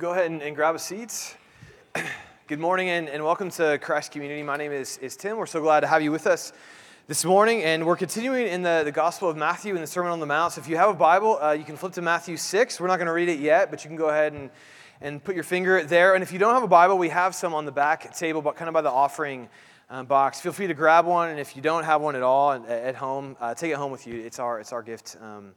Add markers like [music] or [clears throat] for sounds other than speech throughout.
go ahead and, and grab a seat. [clears throat] Good morning and, and welcome to Christ Community. My name is, is Tim. We're so glad to have you with us this morning. And we're continuing in the, the Gospel of Matthew in the Sermon on the Mount. So if you have a Bible, uh, you can flip to Matthew 6. We're not going to read it yet, but you can go ahead and, and put your finger there. And if you don't have a Bible, we have some on the back table, but kind of by the offering um, box. Feel free to grab one. And if you don't have one at all at, at home, uh, take it home with you. It's our, it's our gift. Um,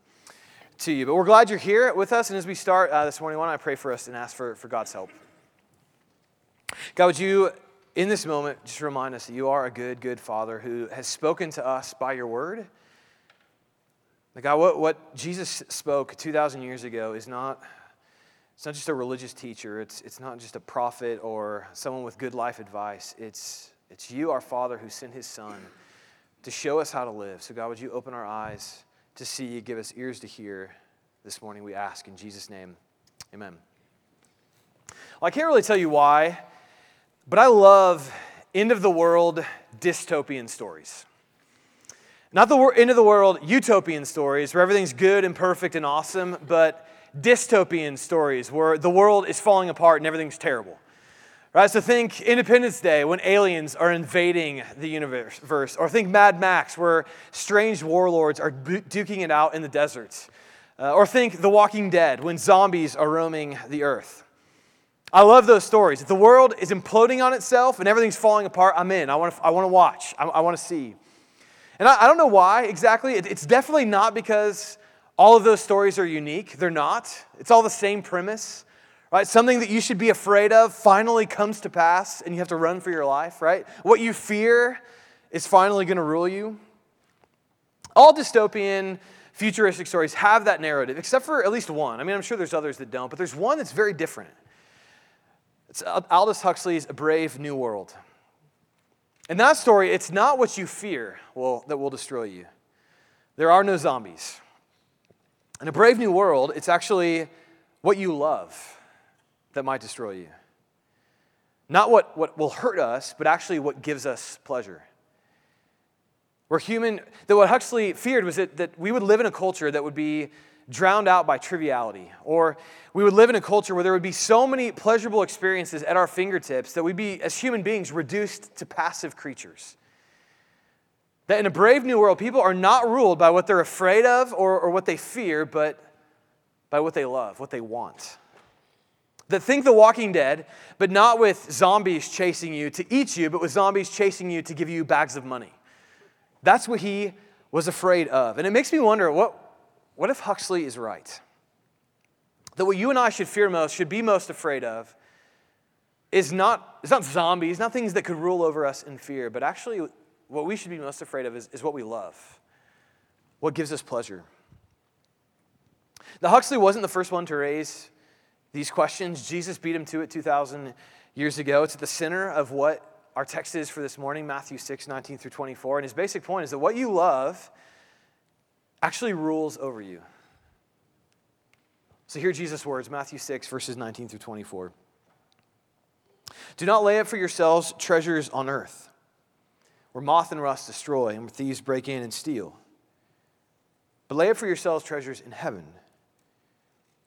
to you. But we're glad you're here with us. And as we start uh, this morning, why don't I pray for us and ask for, for God's help? God, would you, in this moment, just remind us that you are a good, good Father who has spoken to us by your word? God, what, what Jesus spoke 2,000 years ago is not, it's not just a religious teacher, it's, it's not just a prophet or someone with good life advice. It's, it's you, our Father, who sent his Son to show us how to live. So, God, would you open our eyes? To see, give us ears to hear this morning, we ask in Jesus' name. Amen. Well, I can't really tell you why, but I love end of the world dystopian stories. Not the end of the world utopian stories where everything's good and perfect and awesome, but dystopian stories where the world is falling apart and everything's terrible. Right, so think Independence Day when aliens are invading the universe, or think Mad Max where strange warlords are duking it out in the deserts, uh, or think The Walking Dead when zombies are roaming the earth. I love those stories. If the world is imploding on itself and everything's falling apart, I'm in. I want to, I want to watch, I, I want to see. And I, I, don't know why exactly. It, it's definitely not because all of those stories are unique, they're not. It's all the same premise right? Something that you should be afraid of finally comes to pass and you have to run for your life, right? What you fear is finally going to rule you. All dystopian, futuristic stories have that narrative, except for at least one. I mean, I'm sure there's others that don't, but there's one that's very different. It's Aldous Huxley's A Brave New World. In that story, it's not what you fear will, that will destroy you. There are no zombies. In A Brave New World, it's actually what you love that might destroy you. Not what, what will hurt us, but actually what gives us pleasure. We're human, that what Huxley feared was that, that we would live in a culture that would be drowned out by triviality, or we would live in a culture where there would be so many pleasurable experiences at our fingertips that we'd be, as human beings, reduced to passive creatures. That in a brave new world, people are not ruled by what they're afraid of or, or what they fear, but by what they love, what they want that think The Walking Dead, but not with zombies chasing you to eat you, but with zombies chasing you to give you bags of money. That's what he was afraid of. And it makes me wonder what, what if Huxley is right? That what you and I should fear most, should be most afraid of, is not, it's not zombies, not things that could rule over us in fear, but actually what we should be most afraid of is, is what we love, what gives us pleasure. The Huxley wasn't the first one to raise these questions. Jesus beat him to it 2,000 years ago. It's at the center of what our text is for this morning, Matthew 6, 19 through 24. And his basic point is that what you love actually rules over you. So hear Jesus' words, Matthew 6, verses 19 through 24. Do not lay up for yourselves treasures on earth, where moth and rust destroy, and where thieves break in and steal. But lay up for yourselves treasures in heaven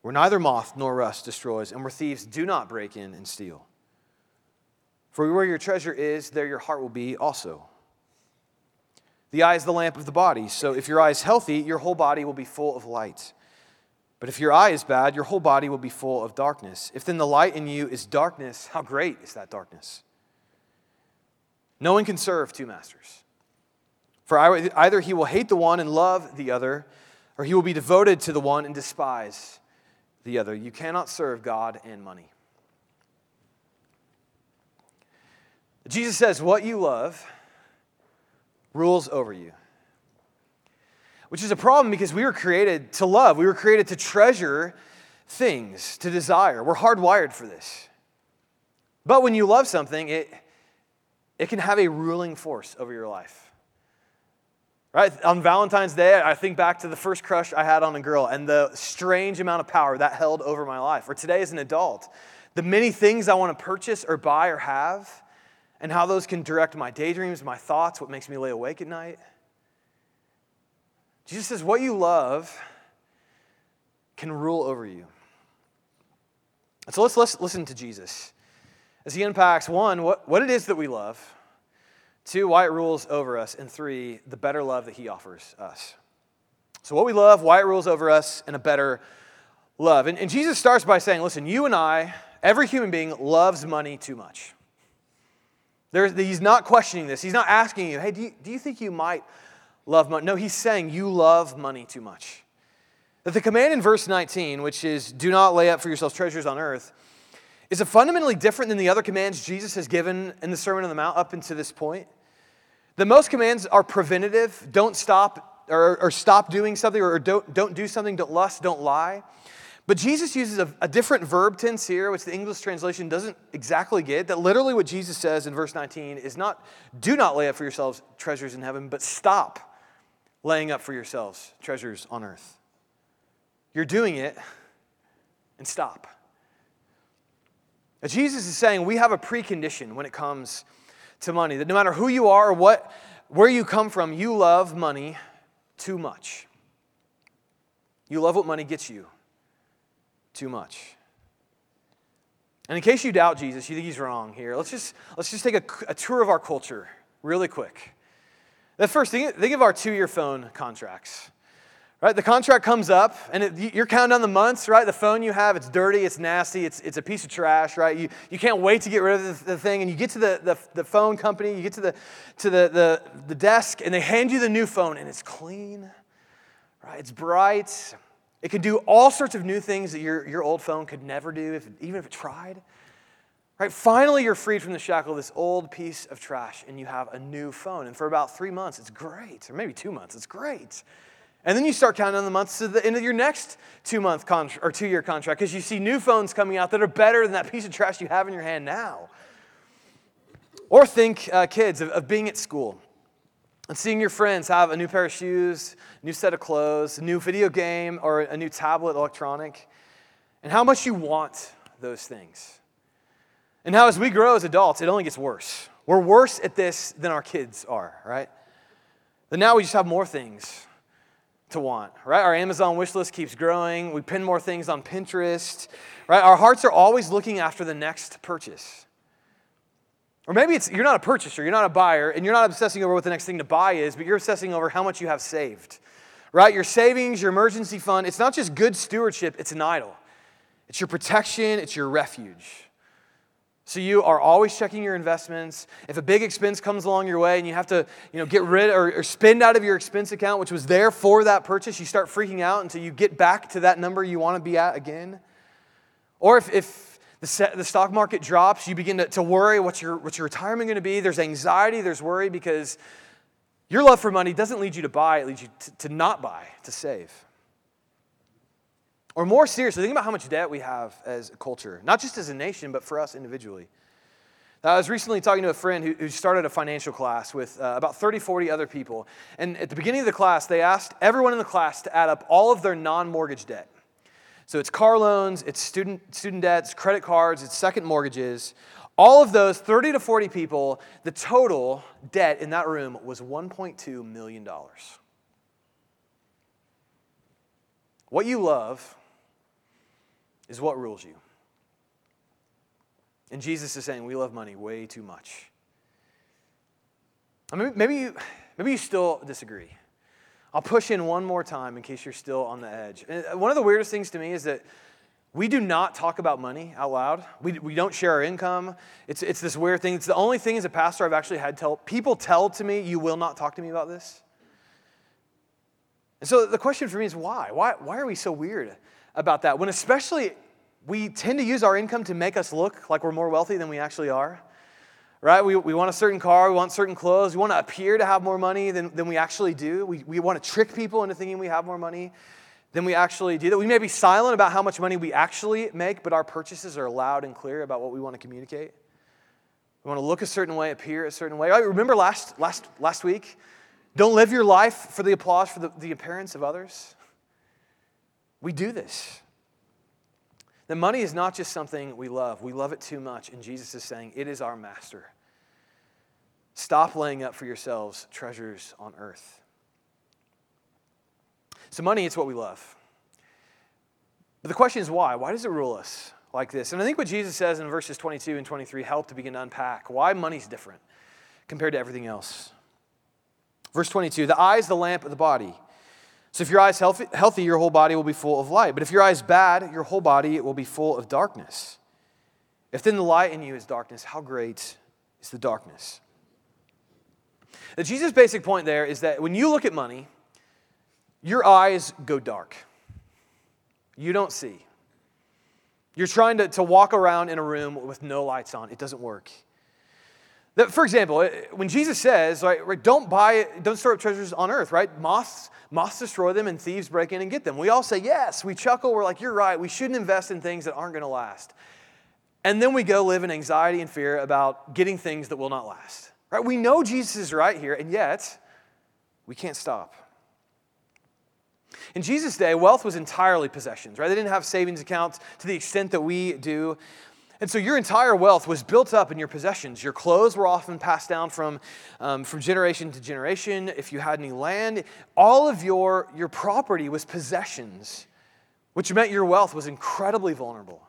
where neither moth nor rust destroys, and where thieves do not break in and steal. For where your treasure is, there your heart will be also. The eye is the lamp of the body, so if your eye is healthy, your whole body will be full of light. But if your eye is bad, your whole body will be full of darkness. If then the light in you is darkness, how great is that darkness? No one can serve two masters. For either he will hate the one and love the other, or he will be devoted to the one and despise the other. You cannot serve God and money. Jesus says, What you love rules over you. Which is a problem because we were created to love, we were created to treasure things, to desire. We're hardwired for this. But when you love something, it, it can have a ruling force over your life. Right? On Valentine's Day, I think back to the first crush I had on a girl and the strange amount of power that held over my life. Or today as an adult, the many things I want to purchase or buy or have, and how those can direct my daydreams, my thoughts, what makes me lay awake at night. Jesus says, What you love can rule over you. So let's, let's listen to Jesus as he unpacks one, what, what it is that we love, two, why it rules over us, and three, the better love that he offers us. So, what we love, why it rules over us, and a better love. And, and Jesus starts by saying, listen, you and I, every human being loves money too much. There's, he's not questioning this. He's not asking you, hey, do you, do you think you might love money? No, he's saying you love money too much. That the command in verse 19, which is, do not lay up for yourselves treasures on earth, is it fundamentally different than the other commands Jesus has given in the Sermon on the Mount up until this point? The most commands are preventative, don't stop or, or stop doing something, or don't, don't do something, don't lust, don't lie. But Jesus uses a, a, different verb tense here, which the English translation doesn't exactly get. That literally what Jesus says in verse 19 is not, do not lay up for yourselves treasures in heaven, but stop laying up for yourselves treasures on earth. You're doing it, and stop. Now, Jesus is saying we have a precondition when it comes to money, that no matter who you are or what, where you come from, you love money too much. You love what money gets you too much. And in case you doubt Jesus, you think he's wrong here, let's just, let's just take a, a tour of our culture really quick. The first, think, think of our two year phone contracts. Right? The contract comes up, and it, you're counting down the months, right? The phone you have, it's dirty, it's nasty, it's, it's a piece of trash, right? You, you can't wait to get rid of the, the thing, and you get to the, the, the phone company, you get to, the, to the, the, the desk, and they hand you the new phone, and it's clean, right? It's bright. It can do all sorts of new things that your, your old phone could never do, if, even if it tried. Right? Finally, you're freed from the shackle of this old piece of trash, and you have a new phone. And for about three months, it's great, or maybe two months, it's great. And then you start counting on the months to the end of your next two month contract or two year contract because you see new phones coming out that are better than that piece of trash you have in your hand now. Or think, uh, kids, of, of being at school and seeing your friends have a new pair of shoes, new set of clothes, a new video game, or a new tablet electronic, and how much you want those things. And how, as we grow as adults, it only gets worse. We're worse at this than our kids are, right? But now we just have more things to want, right? Our Amazon wish list keeps growing. We pin more things on Pinterest, right? Our hearts are always looking after the next purchase. Or maybe it's you're not a purchaser, you're not a buyer, and you're not obsessing over what the next thing to buy is, but you're obsessing over how much you have saved. Right? Your savings, your emergency fund, it's not just good stewardship, it's an idol. It's your protection, it's your refuge. So you are always checking your investments. If a big expense comes along your way and you have to you know, get rid or, or, spend out of your expense account, which was there for that purchase, you start freaking out until you get back to that number you want to be at again. Or if, if the, set, the stock market drops, you begin to, to worry what's your, what's your retirement going to be. There's anxiety, there's worry because your love for money doesn't lead you to buy, it leads you to, to not buy, to save. Or more seriously, think about how much debt we have as a culture, not just as a nation, but for us individually. I was recently talking to a friend who, started a financial class with uh, about 30, 40 other people. And at the beginning of the class, they asked everyone in the class to add up all of their non mortgage debt. So it's car loans, it's student, student debts, credit cards, it's second mortgages. All of those 30 to 40 people, the total debt in that room was $1.2 million. What you love is what rules you. And Jesus is saying we love money way too much. I mean, maybe you, maybe you still disagree. I'll push in one more time in case you're still on the edge. Uh, one of the weirdest things to me is that we do not talk about money out loud. We, we don't share our income. It's, it's this weird thing. It's the only thing as a pastor I've actually had tell people tell to me, you will not talk to me about this. And so the question for me is why? Why, why are we so weird about that? When especially we tend to use our income to make us look like we're more wealthy than we actually are right? We, we want a certain car we want certain clothes we want to appear to have more money than, than we actually do. We, we want to trick people into thinking we have more money than we actually do. That we may be silent about how much money we actually make but our purchases are loud and clear about what we want to communicate. We want to look a certain way appear a certain way. Remember last, last, last week don't live your life for the applause for the, the appearance of others we do this. The money is not just something we love, we love it too much. And Jesus is saying, it is our master. Stop laying up for yourselves treasures on earth. So, money, it's what we love. But the question is why? Why does it rule us? like this. And I think what Jesus says in verses 22 and 23 help to begin to unpack why money's different compared to everything else. Verse 22 The eye is the lamp of the body. So if your eye is healthy, healthy, your whole body will be full of light. But if your eye is bad, your whole body will be full of darkness. If then the light in you is darkness, how great is the darkness? The Jesus' basic point there is that when you look at money, your eyes go dark. You don't see. You're trying to, to walk around in a room with no lights on. It doesn't work. For example, eh, when Jesus says, right, don't buy, don't store up treasures on earth, right? Moths, moths destroy them and thieves break in and get them. We all say, yes. We chuckle. We're like, you're right. We shouldn't invest in things that aren't going to last. And then we go live in anxiety and fear about getting things that will not last. Right? We know Jesus is right here, and yet we can't stop. In Jesus' day, wealth was entirely possessions, right? They didn't have savings accounts to the extent that we do. And so your entire wealth was built up in your possessions. Your clothes were often passed down from, um, from generation to generation. If you had any land, all of your, your property was possessions, which meant your wealth was incredibly vulnerable.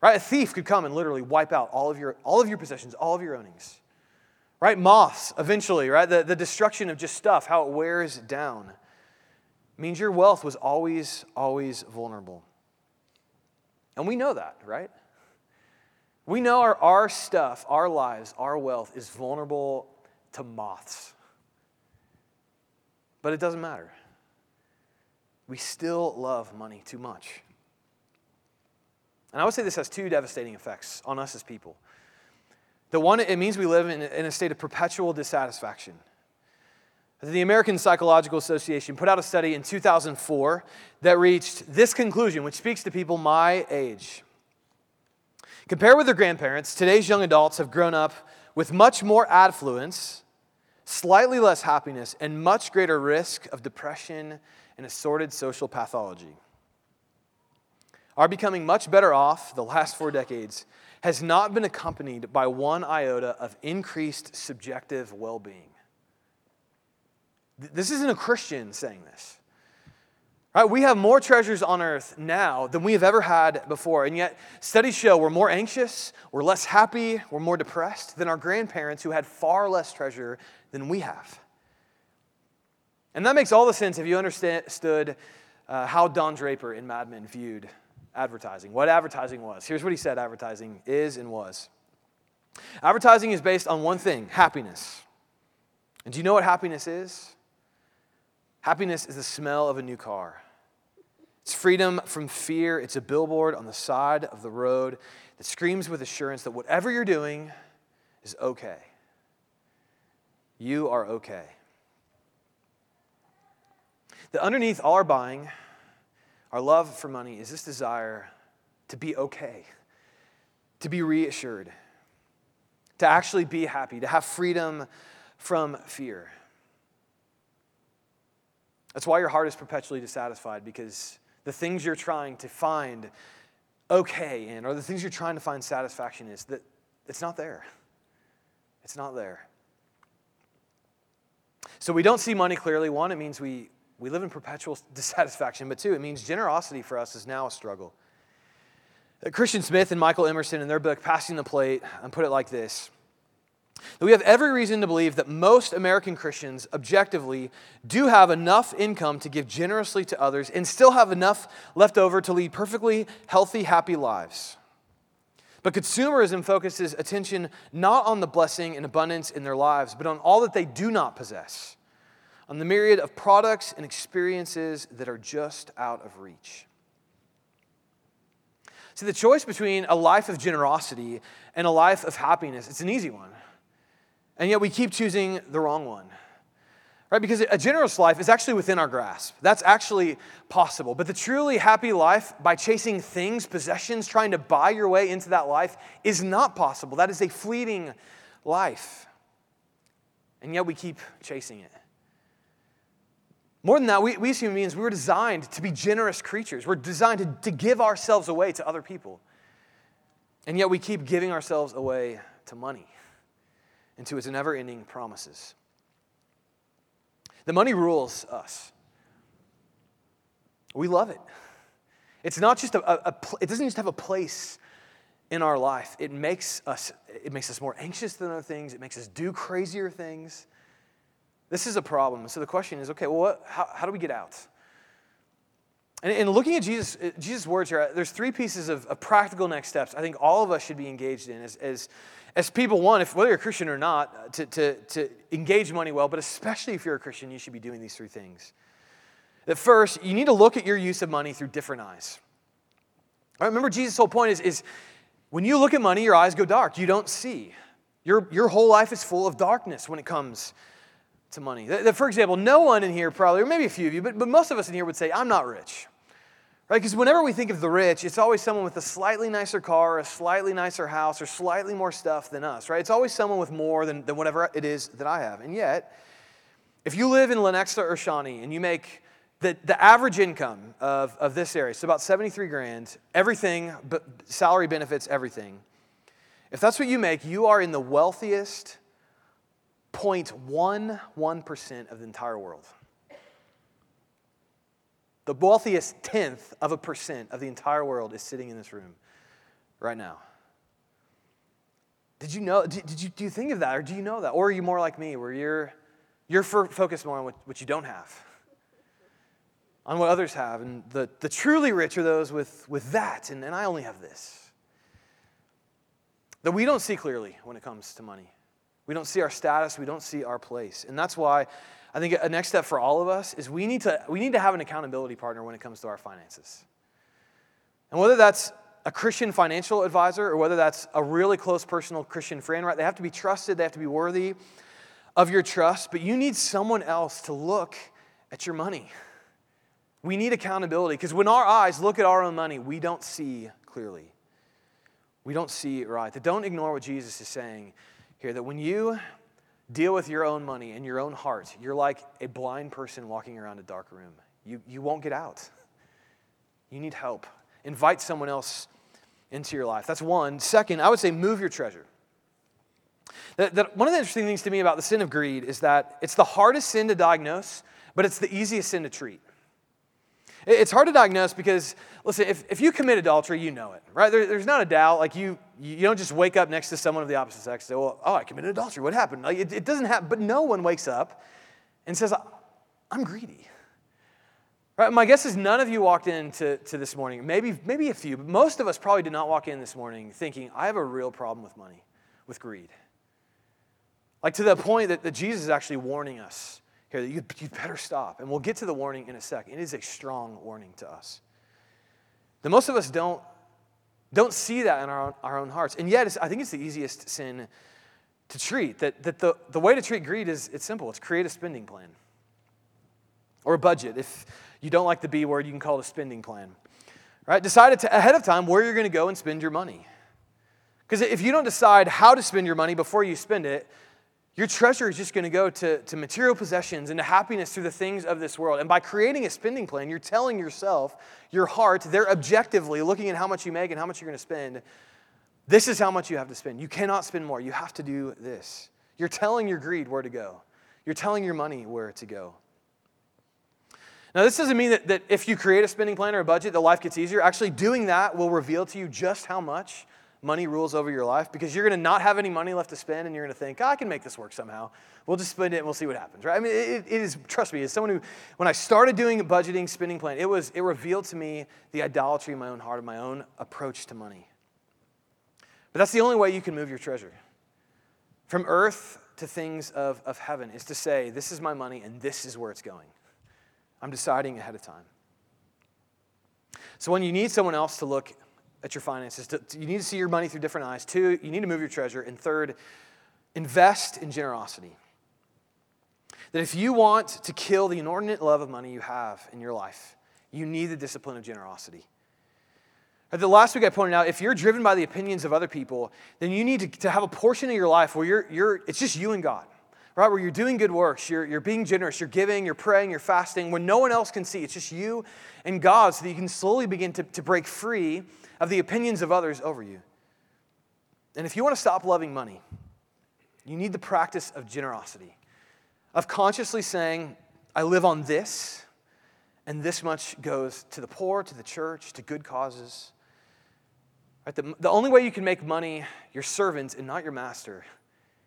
Right? A thief could come and literally wipe out all of your, all of your possessions, all of your earnings. Right? Moths, eventually, right? The, the destruction of just stuff, how it wears down means your wealth was always, always vulnerable. And we know that, right? We know our, our stuff, our lives, our wealth is vulnerable to moths. But it doesn't matter. We still love money too much. And I would say this has two devastating effects on us as people. The one, it means we live in, in a state of perpetual dissatisfaction. The American Psychological Association put out a study in 2004 that reached this conclusion, which speaks to people my age. Compared with their grandparents, today's young adults have grown up with much more affluence, slightly less happiness, and much greater risk of depression and assorted social pathology. Our becoming much better off the last four decades has not been accompanied by one iota of increased subjective well being. This isn't a Christian saying this. Right? We have more treasures on earth now than we have ever had before. And yet, studies show we're more anxious, we're less happy, we're more depressed than our grandparents who had far less treasure than we have. And that makes all the sense if you understood uh, how Don Draper in Mad Men viewed advertising, what advertising was. Here's what he said advertising is and was advertising is based on one thing happiness. And do you know what happiness is? Happiness is the smell of a new car. It's freedom from fear. It's a billboard on the side of the road that screams with assurance that whatever you're doing is okay. You are okay. That underneath all our buying, our love for money is this desire to be okay, to be reassured, to actually be happy, to have freedom from fear. That's why your heart is perpetually dissatisfied because the things you're trying to find okay in, or the things you're trying to find satisfaction is that it's not there. It's not there. So we don't see money clearly. One, it means we, we live in perpetual [laughs] dissatisfaction. But two, it means generosity for us is now a struggle. Christian Smith and Michael Emerson, in their book, Passing the Plate, and put it like this that we have every reason to believe that most American Christians objectively do have enough income to give generously to others and still have enough left over to lead perfectly healthy, happy lives. But consumerism focuses attention not on the blessing and abundance in their lives, but on all that they do not possess on the myriad of products and experiences that are just out of reach. See, the choice between a life of generosity and a life of happiness, it's an easy one. And yet we keep choosing the wrong one. Right? Because a generous life is actually within our grasp. That's actually possible. But the truly happy life, by chasing things, possessions, trying to buy your way into that life, is not possible. That is a fleeting life. And yet we keep chasing it. More than that, we, we as human beings, we were designed to be generous creatures. We're designed to, to give ourselves away to other people. And yet we keep giving ourselves away to money and to its never ending promises. The money rules us. We love it. It's not just a, a, a it doesn't just have a place in our life. It makes us it makes us more anxious than other things. It makes us do crazier things. This is a problem. So the question is, okay, well, what, how, how do we get out? And, and looking at Jesus, uh, Jesus' words here, uh, there's three pieces of, of, practical next steps I think all of us should be engaged in as, as, as people, one, if, whether you're a Christian or not, uh, to, to, to engage money well, but especially if you're a Christian, you should be doing these three things. That first, you need to look at your use of money through different eyes. Right, remember, Jesus' whole point is, is when you look at money, your eyes go dark. You don't see. Your, your whole life is full of darkness when it comes to money. For example, no one in here probably, or maybe a few of you, but, but most of us in here would say, I'm not rich. Right? Because whenever we think of the rich, it's always someone with a slightly nicer car, a slightly nicer house, or slightly more stuff than us, right? It's always someone with more than, than whatever it is that I have. And yet, if you live in Lenexa or Shawnee and you make the, the average income of, of this area, so about 73 grand, everything, but salary benefits, everything. If that's what you make, you are in the wealthiest 0.11% of the entire world. The wealthiest tenth of a percent of the entire world is sitting in this room right now. Did you know? Did, you, do you think of that, or do you know that? Or are you more like me, where you're, you're focused more on what, what you don't have? on what others have. And the, the truly rich are those with, with that, and, and I only have this. That we don't see clearly when it comes to money. We don't see our status, we don't see our place. And that's why I think a next step for all of us is we need to, we need to have an accountability partner when it comes to our finances. And whether that's a Christian financial advisor or whether that's a really close personal Christian friend, right? They have to be trusted, they have to be worthy of your trust, but you need someone else to look at your money. We need accountability because when our eyes look at our own money, we don't see clearly. We don't see right. That don't ignore what Jesus is saying here that when you deal with your own money and your own heart, you're like a blind person walking around a dark room. You, you won't get out. You need help. Invite someone else into your life. That's one. Second, I would say move your treasure. That, that one of the interesting things to me about the sin of greed is that it's the hardest sin to diagnose, but it's the easiest sin to treat. It's hard to diagnose because, listen, if, if you commit adultery, you know it, right? There, there's not a doubt. Like, you, you don't just wake up next to someone of the opposite sex and say, well, oh, I committed adultery. What happened? Like, it, it doesn't happen. But no one wakes up and says, I'm greedy. Right? My guess is none of you walked into to this morning, maybe, maybe a few, but most of us probably did not walk in this morning thinking, I have a real problem with money, with greed. Like to the point that, that Jesus is actually warning us here that you, you better stop. And we'll get to the warning in a sec. It is a strong warning to us. That most of us don't, don't see that in our own, our own hearts. And yet, I think it's the easiest sin to treat. That, that the, the way to treat greed is it's simple it's create a spending plan or a budget. If you don't like the B word, you can call it a spending plan. Right? Decide to, ahead of time where you're going to go and spend your money. Because if you don't decide how to spend your money before you spend it, your treasure is just going to go to, to material possessions and to happiness through the things of this world. And by creating a spending plan, you're telling yourself, your heart, they're objectively looking at how much you make and how much you're going to spend. This is how much you have to spend. You cannot spend more. You have to do this. You're telling your greed where to go, you're telling your money where to go. Now, this doesn't mean that, that if you create a spending plan or a budget, the life gets easier. Actually, doing that will reveal to you just how much money rules over your life because you're going to not have any money left to spend and you're going to think, oh, I can make this work somehow. We'll just spend it and we'll see what happens, right? I mean, it, it is, trust me, as someone who, when I started doing a budgeting, spending plan, it was, it revealed to me the idolatry in my own heart and my own approach to money. But that's the only way you can move your treasure. From earth to things of, of heaven is to say, this is my money and this is where it's going. I'm deciding ahead of time. So when you need someone else to look at your finances. You need to see your money through different eyes. Two, you need to move your treasure. And third, invest in generosity. That if you want to kill the inordinate love of money you have in your life, you need the discipline of generosity. The last week I pointed out, if you're driven by the opinions of other people, then you need to, to have a portion of your life where you're, you're, it's just you and God right? Where you're doing good works, you're, you're being generous, you're giving, you're praying, you're fasting, when no one else can see. It's just you and God, so that you can slowly begin to, to break free of the opinions of others over you. And if you want to stop loving money, you need the practice of generosity, of consciously saying, I live on this, and this much goes to the poor, to the church, to good causes. Right? The, the only way you can make money your servant and not your master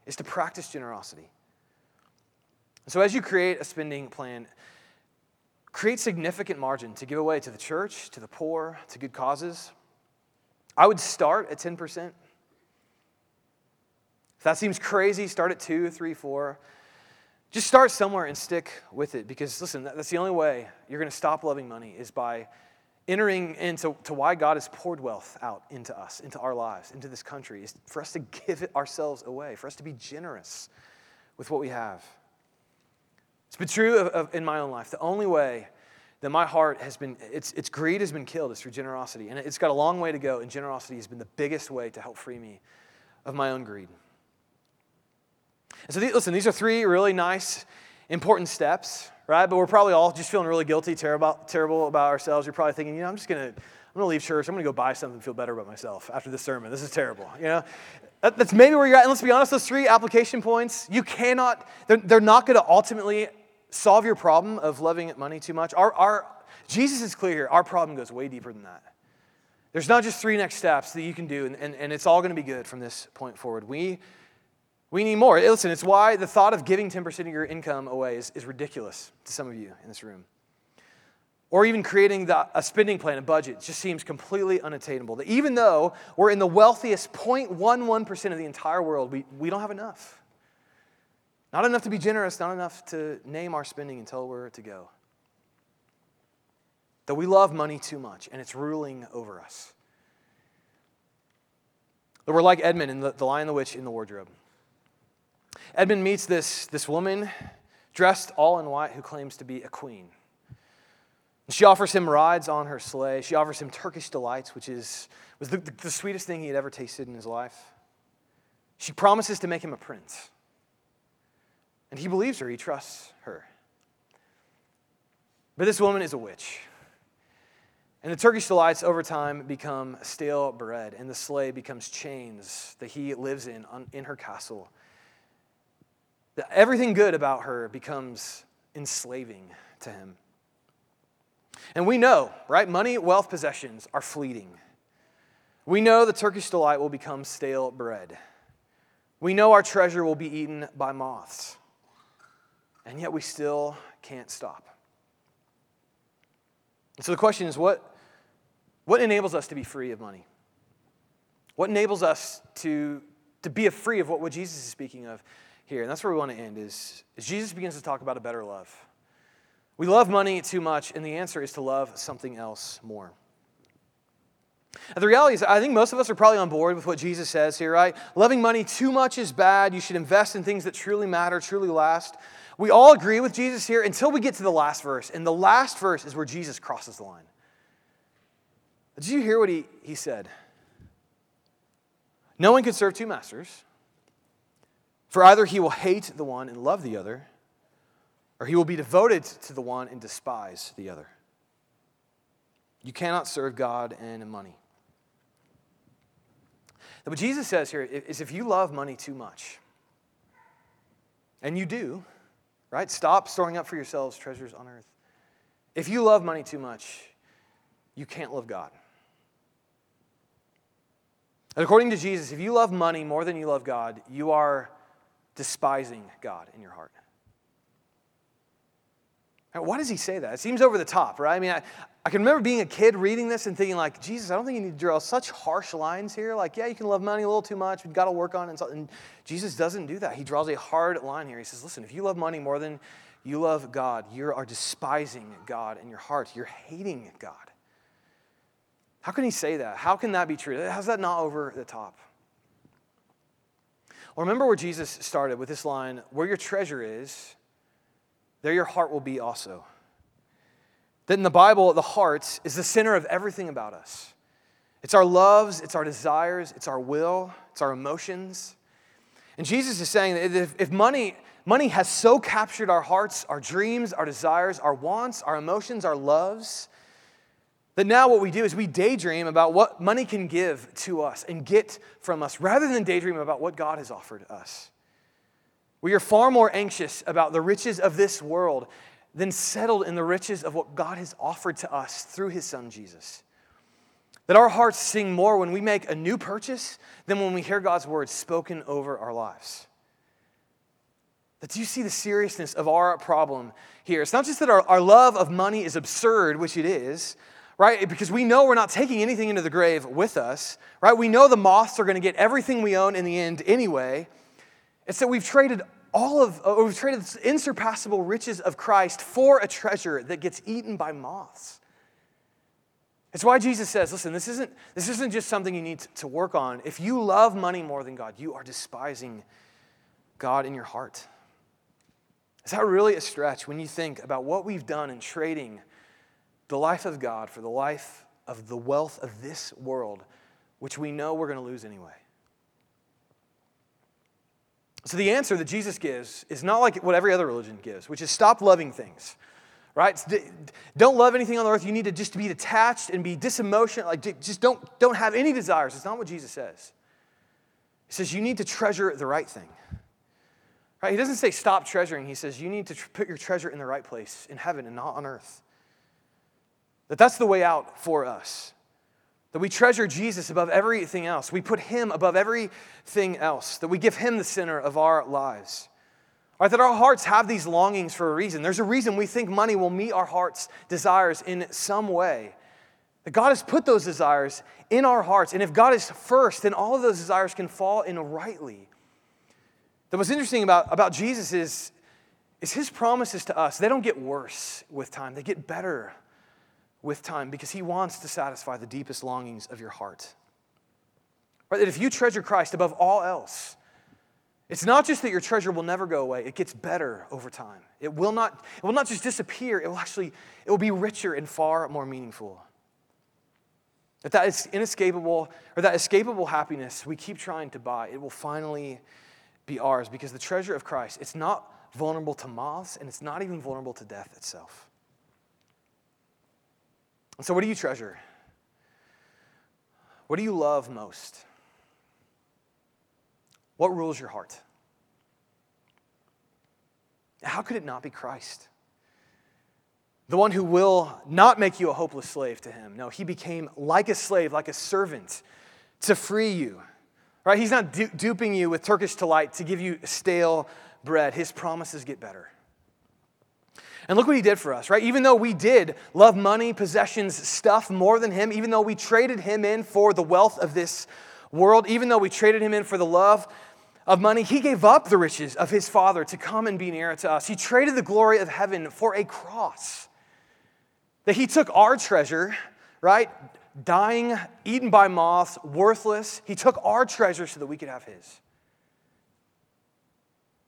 is to practice generosity. So, as you create a spending plan, create significant margin to give away to the church, to the poor, to good causes. I would start at 10%. If that seems crazy, start at two, three, four. Just start somewhere and stick with it because, listen, that's the only way you're going to stop loving money is by entering into to why God has poured wealth out into us, into our lives, into this country, is for us to give it ourselves away, for us to be generous with what we have. It's been true of, of, in my own life. The only way that my heart has been, its, its greed has been killed is through generosity. And it's got a long way to go, and generosity has been the biggest way to help free me of my own greed. And so, listen, these are three really nice, important steps, right? But we're probably all just feeling really guilty, terrible, terrible about ourselves. You're probably thinking, you know, I'm just going to, I'm to leave church. I'm to go buy something and feel better about myself after this sermon. This is terrible, you know? That's maybe where you're at. And let's be honest, those three application points, you cannot, they're, they're not to ultimately solve your problem of loving money too much. Our, our, Jesus is clear here. Our problem goes way deeper than that. There's not just three next steps that you can do, and, and, and it's all going to be good from this point forward. We we need more. Listen, it's why the thought of giving 10% of your income away is, is ridiculous to some of you in this room. Or even creating the, a spending plan, a budget, just seems completely unattainable. That even though we're in the wealthiest 0.11% of the entire world, we, we don't have enough. Not enough to be generous, not enough to name our spending and tell where to go. That we love money too much and it's ruling over us. That we're like Edmund in the, the Lion, the Witch, in the Wardrobe. Edmund meets this, this woman dressed all in white who claims to be a queen. She offers him rides on her sleigh. She offers him Turkish delights, which is, was the, the, the sweetest thing he had ever tasted in his life. She promises to make him a prince. And he believes her, he trusts her. But this woman is a witch. And the Turkish delights over time become stale bread, and the sleigh becomes chains that he lives in in her castle Everything good about her becomes enslaving to him. And we know, right? Money, wealth, possessions are fleeting. We know the Turkish delight will become stale bread. We know our treasure will be eaten by moths. And yet we still can't stop. And so the question is what, what enables us to be free of money? What enables us to, to be free of what, what Jesus is speaking of? here, and that's where we want to end, is, is Jesus begins to talk about a better love. We love money too much, and the answer is to love something else more. The reality is, I think most of us are probably on board with what Jesus says here, right? Loving money too much is bad. You should invest in things that truly matter, truly last. We all agree with Jesus here until we get to the last verse. And the last verse is where Jesus crosses the line. Did you hear what he, he said? No one can serve two masters. For either he will hate the one and love the other, or he will be devoted to the one and despise the other. You cannot serve God and money. What Jesus says here is if you love money too much, and you do, right? Stop storing up for yourselves treasures on earth. If you love money too much, you can't love God. And according to Jesus, if you love money more than you love God, you are despising God in your heart. Why does he say that? It seems over the top, right? I mean, I, I can remember being a kid reading this and thinking, like, Jesus, I don't think you need to draw such harsh lines here. Like, yeah, you can love money a little too much. We've got to work on it. And, and Jesus doesn't do that. He draws a hard line here. He says, listen, if you love money more than you love God, you are despising God in your heart. You're hating God. How can he say that? How can that be true? How's that not over the top? Well, remember where Jesus started with this line where your treasure is, there your heart will be also. That in the Bible, the heart is the center of everything about us. It's our loves, it's our desires, it's our will, it's our emotions. And Jesus is saying that if, if money, money has so captured our hearts, our dreams, our desires, our wants, our emotions, our loves, that now what we do is we daydream about what money can give to us and get from us rather than daydream about what God has offered us. We are far more anxious about the riches of this world than settled in the riches of what God has offered to us through his son Jesus. That our hearts sing more when we make a new purchase than when we hear God's words spoken over our lives. That do you see the seriousness of our problem here? It's not just that our, our love of money is absurd, which it is, right? Because we know we're not taking anything into the grave with us, right? We know the moths are going to get everything we own in the end anyway. It's that we've traded all of, uh, we've traded the insurpassable riches of Christ for a treasure that gets eaten by moths. It's why Jesus says, listen, this isn't, this isn't just something you need to work on. If you love money more than God, you are despising God in your heart. Is that really a stretch when you think about what we've done in trading the life of God for the life of the wealth of this world, which we know we're going to lose anyway? So, the answer that Jesus gives is not like what every other religion gives, which is stop loving things, right? Don't love anything on the earth. You need to just be detached and be disemotional. Like, just don't, don't have any desires. It's not what Jesus says. He says you need to treasure the right thing. Right? He doesn't say stop treasuring. He says you need to tr- put your treasure in the right place, in heaven and not on earth. That that's the way out for us. That we treasure Jesus above everything else. We put him above everything else. That we give him the center of our lives. Right, that our hearts have these longings for a reason. There's a reason we think money will meet our heart's desires in some way. That God has put those desires in our hearts. And if God is first, then all of those desires can fall in rightly. That what's interesting about, about Jesus is, is his promises to us, they don't get worse with time, they get better with time because He wants to satisfy the deepest longings of your heart. Right? That if you treasure Christ above all else, it's not just that your treasure will never go away, it gets better over time. It will not, it will not just disappear, it will actually it will be richer and far more meaningful. That that is inescapable, or that escapable happiness we keep trying to buy, it will finally be ours because the treasure of Christ, it's not vulnerable to moths and it's not even vulnerable to death itself. So, what do you treasure? What do you love most? What rules your heart? How could it not be Christ? The one who will not make you a hopeless slave to him. No, he became like a slave, like a servant to free you. Right? He's not du- duping you with Turkish delight to give you stale bread. His promises get better. And look what he did for us, right? Even though we did love money, possessions, stuff more than him, even though we traded him in for the wealth of this world, even though we traded him in for the love of money, he gave up the riches of his father to come and be near to us. He traded the glory of heaven for a cross. That he took our treasure, right? Dying, eaten by moths, worthless. He took our treasure so that we could have his.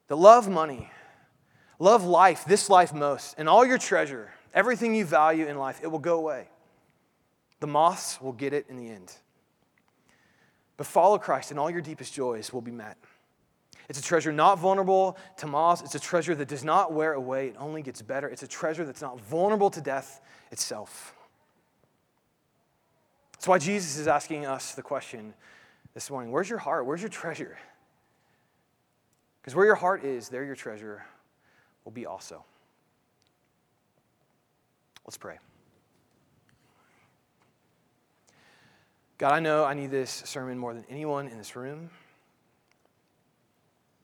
The love money Love life, this life most, and all your treasure, everything you value in life, it will go away. The moths will get it in the end. But follow Christ, and all your deepest joys will be met. It's a treasure not vulnerable to moths. It's a treasure that does not wear away, it only gets better. It's a treasure that's not vulnerable to death itself. That's why Jesus is asking us the question this morning Where's your heart? Where's your treasure? Because where your heart is, there your treasure will be also. Let's pray. God, I know I need this sermon more than anyone in this room.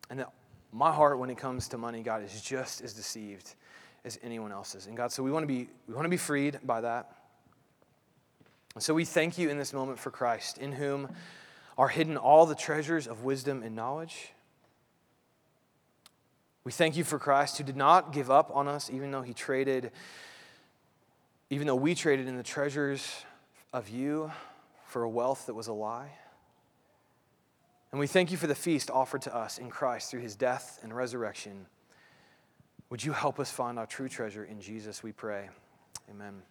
And that my heart, when it comes to money, God, is just as deceived as anyone else's. And God, so we want to be, we want to be freed by that. And so we thank you in this moment for Christ, in whom are hidden all the treasures of wisdom and knowledge. We thank you for Christ who did not give up on us, even though he traded, even though we traded in the treasures of you for a wealth that was a lie. And we thank you for the feast offered to us in Christ through his death and resurrection. Would you help us find our true treasure in Jesus, we pray. Amen.